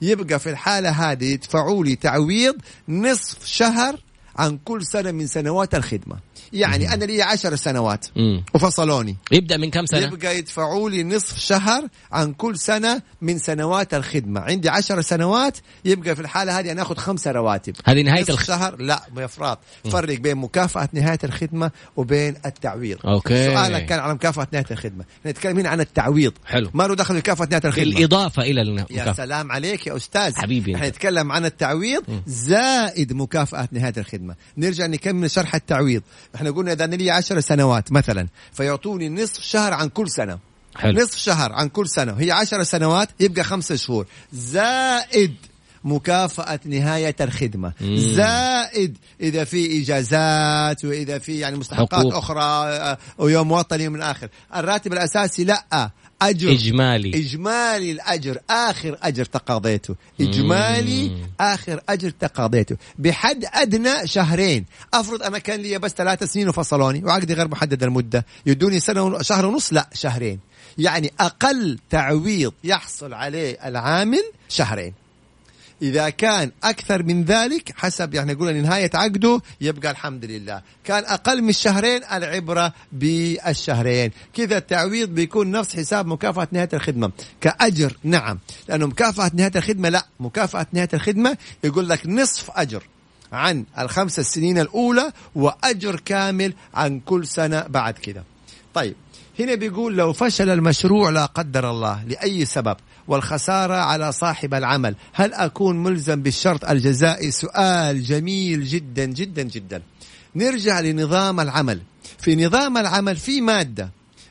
يبقى في الحالة هذه يدفعوا لي تعويض نصف شهر عن كل سنة من سنوات الخدمة. يعني أنا لي عشر سنوات. وفصلوني. يبدأ من كم سنة؟ يبقى يدفعوا لي نصف شهر عن كل سنة من سنوات الخدمة. عندي عشر سنوات يبقى في الحالة هذه أنا أخذ خمسة رواتب. هذه نهاية نصف الخ... شهر؟ لا يا افراط فرق بين مكافأة نهاية الخدمة وبين التعويض. أوكي. سؤالك كان على مكافأة نهاية الخدمة. نتكلم هنا عن التعويض. حلو. ما له دخل مكافأة نهاية الخدمة؟ بالإضافة إلى يا المكافأة سلام عليك يا أستاذ. حبيبي إحنا. نتكلم عن التعويض. زائد مكافأة نهاية الخدمة. نرجع نكمل شرح التعويض. إحنا قلنا إذا أنا لي 10 سنوات مثلا فيعطوني نصف شهر عن كل سنة. حلو. نصف شهر عن كل سنة هي عشر سنوات يبقى خمسة شهور. زائد مكافأة نهاية الخدمة. مم. زائد إذا في إجازات وإذا في يعني مستحقات حقوق. أخرى آه، ويوم وطني من آخر. الراتب الأساسي لا. أجر إجمالي. إجمالي الأجر. آخر أجر تقاضيته. إجمالي مم. آخر أجر تقاضيته. بحد أدنى شهرين. أفرض أنا كان لي بس ثلاث سنين وفصلوني وعقدي غير محدد المدة يدوني سنة ون- شهر ونص لا شهرين. يعني أقل تعويض يحصل عليه العامل شهرين. إذا كان أكثر من ذلك حسب يعني نقول نهاية عقده يبقى الحمد لله. كان أقل من الشهرين العبرة بالشهرين. كذا التعويض بيكون نفس حساب مكافأة نهاية الخدمة. كأجر نعم. لأنه مكافأة نهاية الخدمة لا. مكافأة نهاية الخدمة يقول لك نصف أجر عن الخمس السنين الأولى وأجر كامل عن كل سنة بعد كذا. طيب هنا بيقول لو فشل المشروع لا قدر الله لأي سبب. والخسارة على صاحب العمل. هل أكون ملزم بالشرط الجزائي؟ سؤال جميل جدا جدا جدا. نرجع لنظام العمل. في نظام العمل في مادة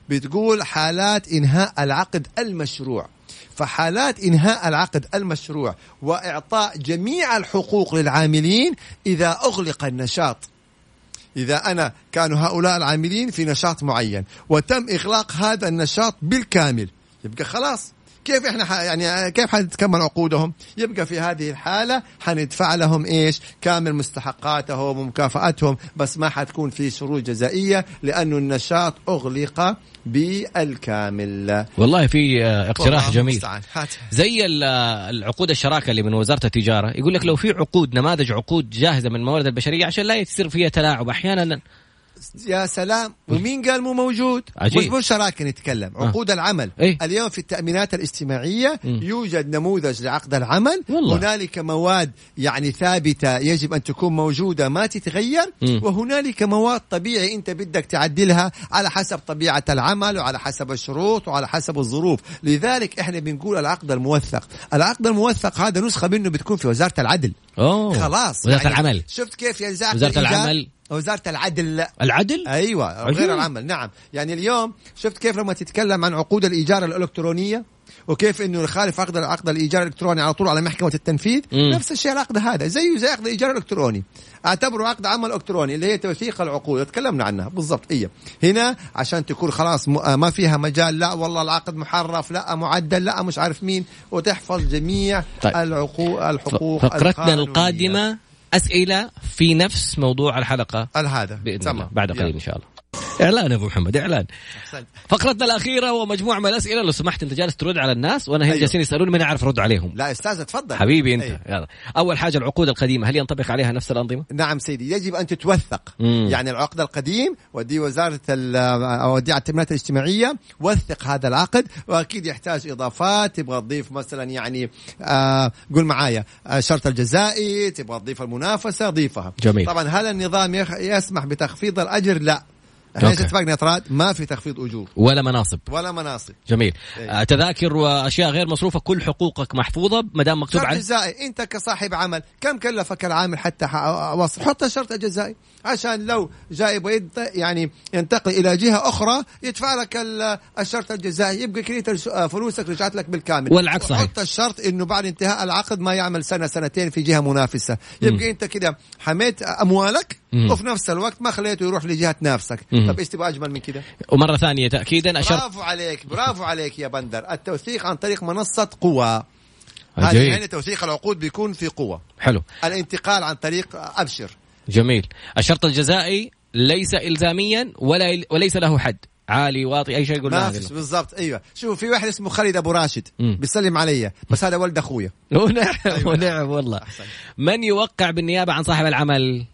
بتقول حالات إنهاء العقد المشروع. فحالات إنهاء العقد المشروع وإعطاء جميع الحقوق للعاملين إذا أغلق النشاط. إذا أنا كانوا هؤلاء العاملين في نشاط معين وتم إغلاق هذا النشاط بالكامل. يبقى خلاص. كيف إحنا ح... يعني كيف حتتكمل عقودهم؟ يبقى في هذه الحالة حندفع لهم إيش؟ كامل مستحقاتهم ومكافآتهم بس ما حتكون في شروط جزائية لأنه النشاط أغلق بالكامل. والله في آه، اقتراح جميل. زي ال- العقود الشراكة اللي من وزارة التجارة يقول لك لو في عقود نماذج عقود جاهزة من الموارد البشرية عشان لا يصير فيها تلاعب أحيانا يا سلام ومين قال مو موجود عجيب. مش مو شراكة نتكلم عقود العمل إيه؟ اليوم في التأمينات الاجتماعية مم. يوجد نموذج لعقد العمل والله. هنالك مواد يعني ثابتة يجب أن تكون موجودة ما تتغير. وهنالك مواد طبيعي أنت بدك تعدلها على حسب طبيعة العمل وعلى حسب الشروط وعلى حسب الظروف لذلك إحنا بنقول العقد الموثق العقد الموثق هذا نسخة منه بتكون في وزارة العدل أوه خلاص وزارة يعني العمل شفت كيف يا وزارة؟ العمل وزارة العدل العدل أيوه. غير العمل نعم يعني اليوم شفت كيف لما تتكلم عن عقود الإيجار الإلكترونية وكيف إنه يخالف عقد عقد الإيجار الإلكتروني على طول على محكمة التنفيذ مم. نفس الشيء العقد هذا زيه زي عقد الإيجار الإلكتروني أعتبره عقد عمل إلكتروني اللي هي توثيق العقود تكلمنا عنها بالضبط هي هنا عشان تكون خلاص م- آه ما فيها مجال لا والله العقد محرف لا معدل لا مش عارف مين وتحفظ جميع طيب. العقوق الحقوق فقرتنا. القادمة أسئلة في نفس موضوع الحلقة هذا بإذن. الله بعد. قليل إن شاء الله إعلان يا أبو محمد إعلان. فقرتنا الأخيرة ومجموعة من الأسئلة لو سمحت أنت جالس ترد على الناس وأنا هنا أيوه. جالسين يسألوني من اعرف أرد عليهم. لا أستاذ تفضل. حبيبي أنت. أيوه. يلا. أول حاجة العقود القديمة هل ينطبق عليها نفس الأنظمة؟ نعم سيدي يجب أن تتوثق. مم. يعني العقد القديم ودي وزارة ال- أو ودي على التنميه الاجتماعيه وثق هذا العقد وأكيد يحتاج إضافات. تبغى تضيف مثلا يعني آه قول معايا آه شرط الجزائي تبغى تضيف المنافسة ضيفها. جميل. طبعا هل النظام يسمح بتخفيض الأجر؟ لا. إحنا إيش. اتفقنا يا طراد ما في تخفيض أجور. ولا مناصب. ولا مناصب. جميل. إيه. آه تذاكر وأشياء غير مصروفة كل حقوقك محفوظة ما دام مكتوب شرط عليه جزائي. أنت كصاحب عمل كم كلفك العامل حتى ح- وصل؟ حط الشرط الجزائي. عشان لو جاي يبغى يعني ينتقل إلى جهة أخرى يدفع لك ال- الشرط الجزائي. يبقى كريت الش- فلوسك رجعت لك بالكامل. والعكس صحيح. حط الشرط إنه بعد انتهاء العقد ما يعمل سنة سنتين في جهة منافسة. يبقى أنت كده حميت أموالك مم. وفي نفس الوقت ما خليته يروح لجهة نفسك. طب إيش تبغى أجمل من كده. ومرة ثانية تاكيدا الشرط برافو عليك برافو عليك يا بندر. التوثيق عن طريق منصة قوى. هذه هنا توثيق العقود؟ بيكون في قوة. حلو. الانتقال عن طريق أبشر. جميل. الشرط الجزائي ليس الزاميا ولا وليس له حد. عالي واطي أي شيء قلنا ما فيش بالضبط أيوه. شوف في واحد اسمه خالد أبو راشد. بيسلم علي. بس هذا ولد أخويا. ونعم أيوة. ونعم والله. من يوقع بالنيابة عن صاحب العمل؟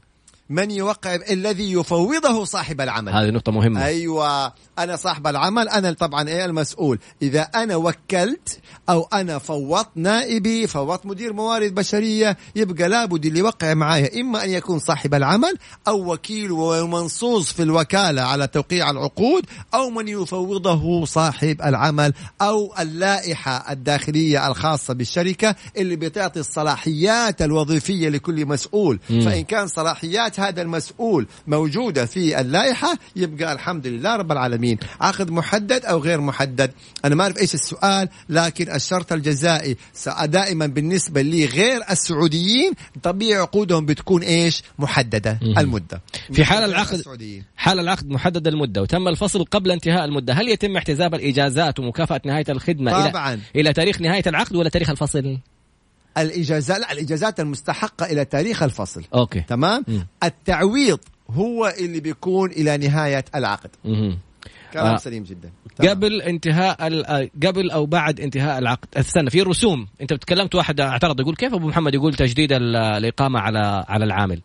من يوقع الذي يفوضه صاحب العمل. هذه نقطة مهمة. أيوه أنا صاحب العمل أنا طبعا إيه المسؤول. إذا أنا وكلت أو أنا فوضت نائبي فوضت مدير موارد بشرية يبقى لابد اللي يوقع معايا إما أن يكون صاحب العمل أو وكيل ومنصوص في الوكالة على توقيع العقود أو من يفوضه صاحب العمل أو اللائحة الداخلية الخاصة بالشركة اللي بتعطي الصلاحيات الوظيفية لكل مسؤول. مم. فإن كان صلاحيات هذا المسؤول موجوده في اللائحة يبقى الحمد لله رب العالمين عقد محدد أو غير محدد أنا ما أعرف إيش السؤال لكن الشرط الجزائي دائما بالنسبة لي غير السعوديين طبيعي عقودهم بتكون إيش محددة مهم. المدة في حال العقد السعوديين. حال العقد محدد المدة وتم الفصل قبل انتهاء المدة هل يتم احتساب الإجازات ومكافأة نهاية الخدمة طبعاً. إلى إلى تاريخ نهاية العقد ولا تاريخ الفصل الاجازات لا الإجازات المستحقة إلى تاريخ الفصل أوكي تمام مم. التعويض هو اللي بيكون إلى نهاية العقد مهم. كلام آه. سليم جدا. قبل انتهاء ال- آه، قبل أو بعد انتهاء العقد استنى في رسوم أنت تكلمت واحد أعترض يقول كيف أبو محمد يقول تجديد ال- الإقامة على على العامل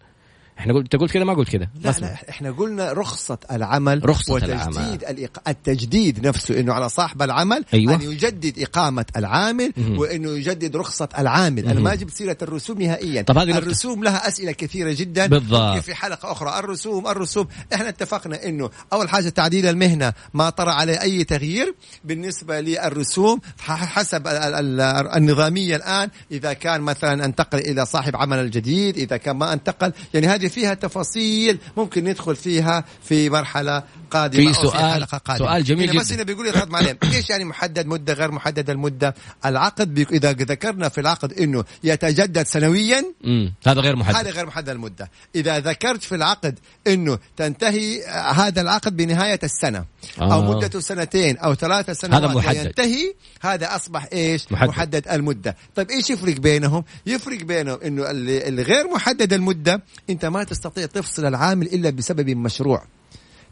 إحنا قلت قلت كذا ما قلت كذا لا. لا إحنا قلنا رخصة العمل رخصة وتجديد العمل. الإق... التجديد نفسه إنه على صاحب العمل أيوة. ان يجدد إقامة العامل مهم. وإنه يجدد رخصة العامل أنا مهم. ما جبت سيرة الرسوم نهائيا طب هذه. الرسوم لها أسئلة كثيرة جدا بالضبط. في حلقة أخرى الرسوم الرسوم إحنا اتفقنا إنه أول حاجة تعديل المهنة ما طرأ عليه أي تغيير بالنسبة للرسوم حسب ال- ال- ال- النظامية الآن إذا كان مثلا أنتقل إلى صاحب عمل الجديد إذا كان ما أنتقل يعني هذه فيها تفاصيل. ممكن ندخل فيها في مرحلة قادمة في أو سؤال- حلقة قادمة. سؤال جميل هنا بس جداً. هنا بيقول يا معلم إيش يعني محدد مدة غير محدد المدة العقد بيك... إذا ذكرنا في العقد إنه يتجدد سنويا امم هذا غير هذا محدد غير محدد المدة إذا ذكرت في العقد إنه تنتهي آه، هذا العقد بنهاية السنة أو آه. مدته سنتين أو ثلاثة سنوات هذا محدد. وينتهي هذا أصبح إيش محدد. محدد المدة طيب إيش يفرق بينهم يفرق بينهم إنه اللي اللي غير محدد المدة أنت ما تستطيع تفصل العامل إلا بسبب مشروع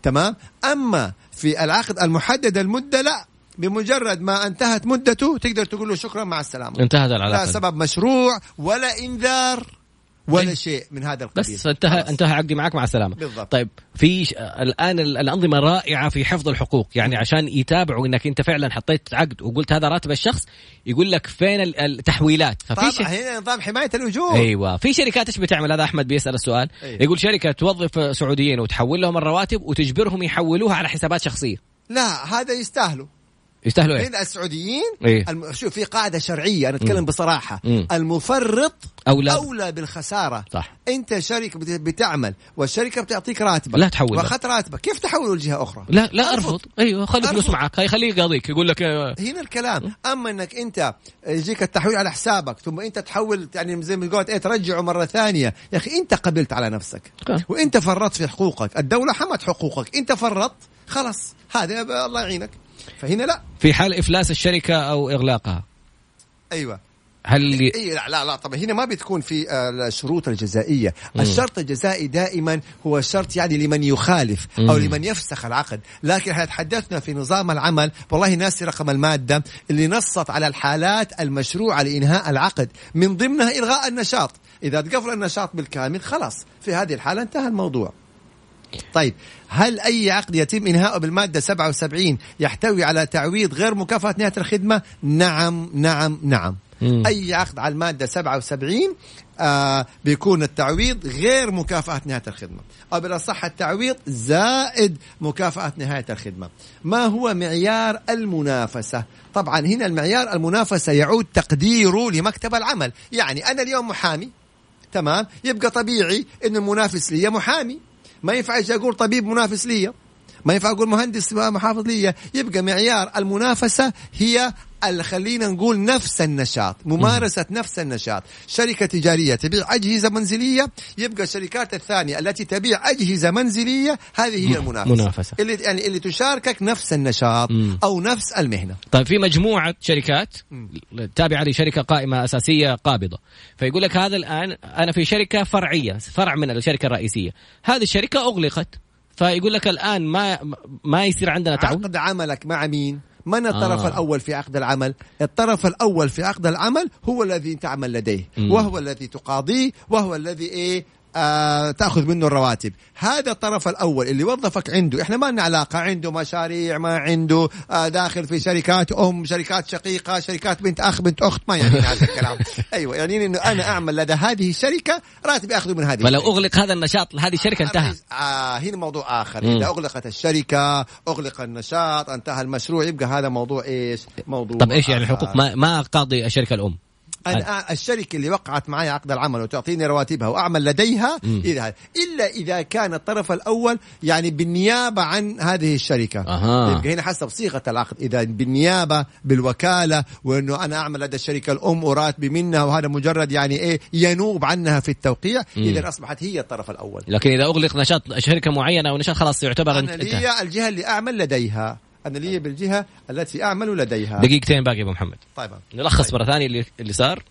تمام؟ أما في العقد المحدد المده لا بمجرد ما انتهت مدته تقدر تقول له شكرا مع السلامة. انتهت لا العلاقة. سبب مشروع ولا إنذار. ولا إيه. شيء من هذا القبيل. بس انتهى خلاص. انتهى عقدي معك مع السلامة. بالضبط. طيب في ش... الآن ال- الأنظمة رائعة في حفظ الحقوق. يعني عشان يتابعوا إنك أنت فعلا حطيت عقد وقلت هذا راتب الشخص يقول لك فين ال- التحويلات ففي طبعا ش... هنا نظام حماية الاجور أيوه. في شركات إيش بتعمل؟ هذا أحمد بيسأل السؤال. أيوة. يقول شركة توظف سعوديين وتحول لهم الرواتب وتجبرهم يحولوها على حسابات شخصية. لا هذا يستاهلوا. يستاهلوا إيه؟ هنا السعوديين؟ إيه. الم... شوف في قاعدة شرعية أنا أتكلم بصراحة. مم. المفرط أولى. أولى بالخسارة. صح. أنت شركه بت- بتعمل والشركة بتعطيك راتبك لا تحول. واخذت راتبك كيف تحوله لجهة أخرى؟ لا لا أرفض. أيوه خلي فلوس أرفض. معك هي خليه يقاضيك يقول لك آه، هنا الكلام. أما إنك أنت يجيك التحويل على حسابك ثم أنت تحول يعني زي ما قلت إيه ترجعه مرة ثانية. يا أخي أنت قبلت على نفسك. آه. وأنت فرطت في حقوقك. الدولة حمت حقوقك. أنت فرطت خلاص. هذا الله يعينك. فهنا لا. في حال إفلاس الشركة أو إغلاقها. أيوه. هل اي لا لا, لا طبعا هنا ما بتكون في آه، الشروط الجزائية. الشرط الجزائي دائما هو شرط يعني لمن يخالف أو مم. لمن يفسخ العقد. لكن إحنا تحدثنا في نظام العمل والله ناسي رقم المادة اللي نصت على الحالات المشروعة لإنهاء العقد من ضمنها إلغاء النشاط. إذا تقفل النشاط بالكامل خلاص في هذه الحالة انتهى الموضوع. طيب هل أي عقد يتم إنهاؤه بالمادة 77 يحتوي على تعويض غير مكافأة نهاية الخدمة؟ نعم نعم نعم. مم. أي عقد على المادة 77 آه بيكون التعويض غير مكافأة نهاية الخدمة. أو بالأصح التعويض زائد مكافأة نهاية الخدمة. ما هو معيار المنافسة؟ طبعا هنا المعيار المنافسة يعود تقديره لمكتب العمل. يعني أنا اليوم محامي تمام؟ يبقى طبيعي إن المنافس لي محامي. ما ينفع أقول طبيب منافس لي ما ينفع أقول مهندس محافظ لي يبقى معيار المنافسة هي خلينا نقول نفس النشاط ممارسة نفس النشاط. شركة تجارية تبيع أجهزة منزلية يبقى الشركات الثانية التي تبيع أجهزة منزلية هذه هي المنافسة. منافسة. اللي يعني اللي تشاركك نفس النشاط مم. أو نفس المهنة. طيب في مجموعة شركات تابعة لشركة قائمة أساسية قابضة. فيقول لك هذا الآن أنا في شركة فرعية فرع من الشركة الرئيسية. هذه الشركة أغلقت فيقول لك الآن ما ما يصير عندنا تعويض عقد عملك مع مين؟ من الطرف آه. الأول في عقد العمل؟ الطرف الأول في عقد العمل هو الذي تعمل لديه مم. وهو الذي تقاضيه وهو الذي إيه آه تاخذ منه الرواتب. هذا الطرف الأول اللي وظفك عنده. إحنا ما لنا علاقة. عنده مشاريع ما عنده آه داخل في شركات أم شركات شقيقة شركات بنت أخ بنت أخت ما يعني هذا الكلام. أيوه يعني إنه أنا أعمل لدى هذه الشركة راتبي أخذه من هذه فلو. أغلق هذا النشاط هذه الشركة انتهى. آه هنا موضوع آخر. مم. إذا أغلقت الشركة أغلق النشاط انتهى المشروع يبقى هذا موضوع إيش؟ موضوع طب إيش يعني. الحقوق ما ما قاضي الشركة الأم؟ أنا الشركة اللي وقعت معي عقد العمل وتعطيني رواتبها وأعمل لديها. إذا إلا إذا كان الطرف الأول يعني بالنيابة عن هذه الشركة أها. يبقى هنا حسب صيغة العقد إذا بالنيابة بالوكالة وإنه أنا أعمل لدى الشركة الأم وراتبي منها وهذا مجرد يعني إيه ينوب عنها في التوقيع. إذا أصبحت هي الطرف الأول لكن إذا أغلق نشاط شركة معينة أو نشاط خلاص يعتبر أنا لي الجهة اللي أعمل لديها أنا لي بالجهة التي أعمل لديها. دقيقتين باقي أبو محمد. طيب. نلخص مرة ثانية اللي اللي صار.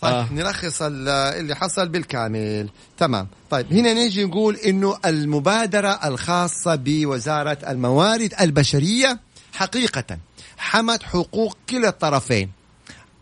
طيب آه. نلخص ال- اللي حصل بالكامل. تمام. طيب هنا نيجي نقول إنه المبادرة الخاصة بوزارة الموارد البشرية حقيقة حمت حقوق كلا الطرفين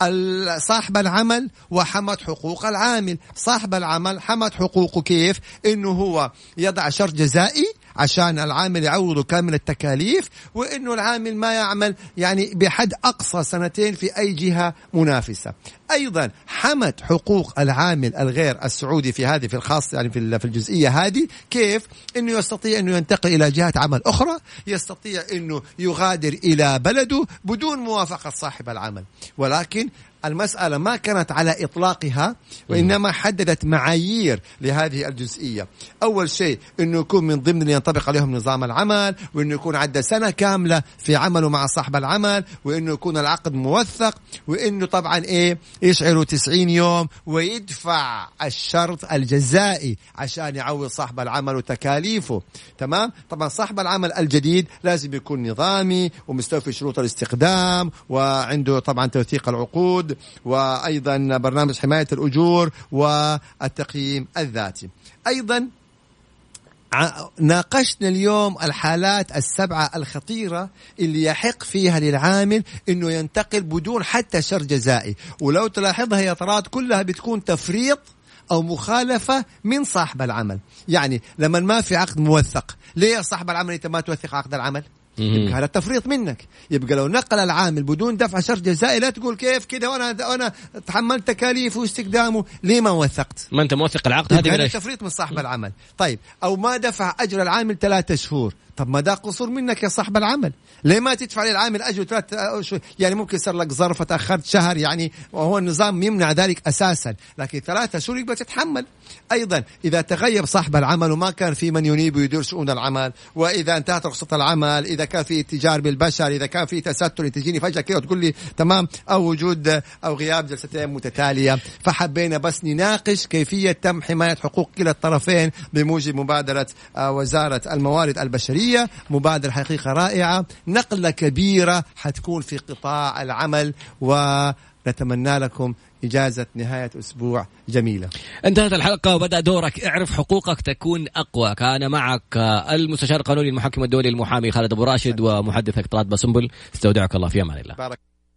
ال- صاحب العمل وحمت حقوق العامل. صاحب العمل حمت حقوقه كيف؟ إنه هو يضع شرط جزائي عشان العامل يعوضه كامل التكاليف وإنه العامل ما يعمل يعني بحد أقصى سنتين في أي جهة منافسة. أيضا حمت حقوق العامل الغير السعودي في هذه في الخاص يعني في في الجزئية هذه كيف إنه يستطيع إنه ينتقل إلى جهة عمل أخرى، يستطيع إنه يغادر إلى بلده بدون موافقة صاحب العمل، ولكن المسألة ما كانت على إطلاقها وإنما حددت معايير لهذه الجزئية. أول شيء أنه يكون من ضمن اللي ينطبق عليهم نظام العمل وأنه يكون عدى سنة كاملة في عمله مع صاحب العمل وأنه يكون العقد موثق وأنه طبعا إيه يشعروا 90 يوم ويدفع الشرط الجزائي عشان يعوض صاحب العمل وتكاليفه. تمام؟ طبعا صاحب العمل الجديد لازم يكون نظامي ومستوفي شروط الاستخدام وعنده طبعا توثيق العقود وأيضا برنامج حماية الأجور والتقييم الذاتي. أيضا ناقشنا اليوم الحالات السبعة الخطيرة اللي يحق فيها للعامل إنه ينتقل بدون حتى شر جزائي. ولو تلاحظها يا طراد كلها بتكون تفريط أو مخالفة من صاحب العمل. يعني لما ما في عقد موثق ليه صاحب العمل أنت ما توثق عقد العمل؟ يبقى هذا تفريط منك. يبقى لو نقل العامل بدون دفع شرط جزائي لا تقول كيف كذا وأنا وأنا تحملت تكاليفه واستخدامه ليه ما وثقت؟ ما أنت موثق العقد؟ هذا تفريط من صاحب العمل. طيب أو ما دفع أجر العامل ثلاثة شهور. طب ما ده قصور منك يا صاحب العمل. ليه ما تدفع للعامل أجر ثلاث يعني ممكن يصير لك ظرف تأخرت شهر يعني وهو النظام يمنع ذلك أساسا. لكن ثلاثة شهور يبقى تتحمل أيضا إذا تغيب صاحب العمل وما كان في من ينيب ويدير شؤون العمل وإذا انتهت رخصة العمل إذا كان في اتجار بالبشر إذا كان في تستر تجيني فجأة كده وتقول لي تمام أو وجود أو غياب جلستين متتالية. فحبينا بس نناقش كيفية تم حماية حقوق كلا الطرفين بموجب مبادرة آه، وزارة الموارد البشريه مبادرة حقيقه رائعة. نقلة كبيرة حتكون في قطاع العمل ونتمنى لكم إجازة نهاية أسبوع جميلة. انتهت الحلقة وبدأ دورك. اعرف حقوقك تكون أقوى. كان معك المستشار القانوني المحكم الدولي المحامي خالد أبو راشد ومحدثك طراد بسنبل استودعك الله في أمان الله. بارك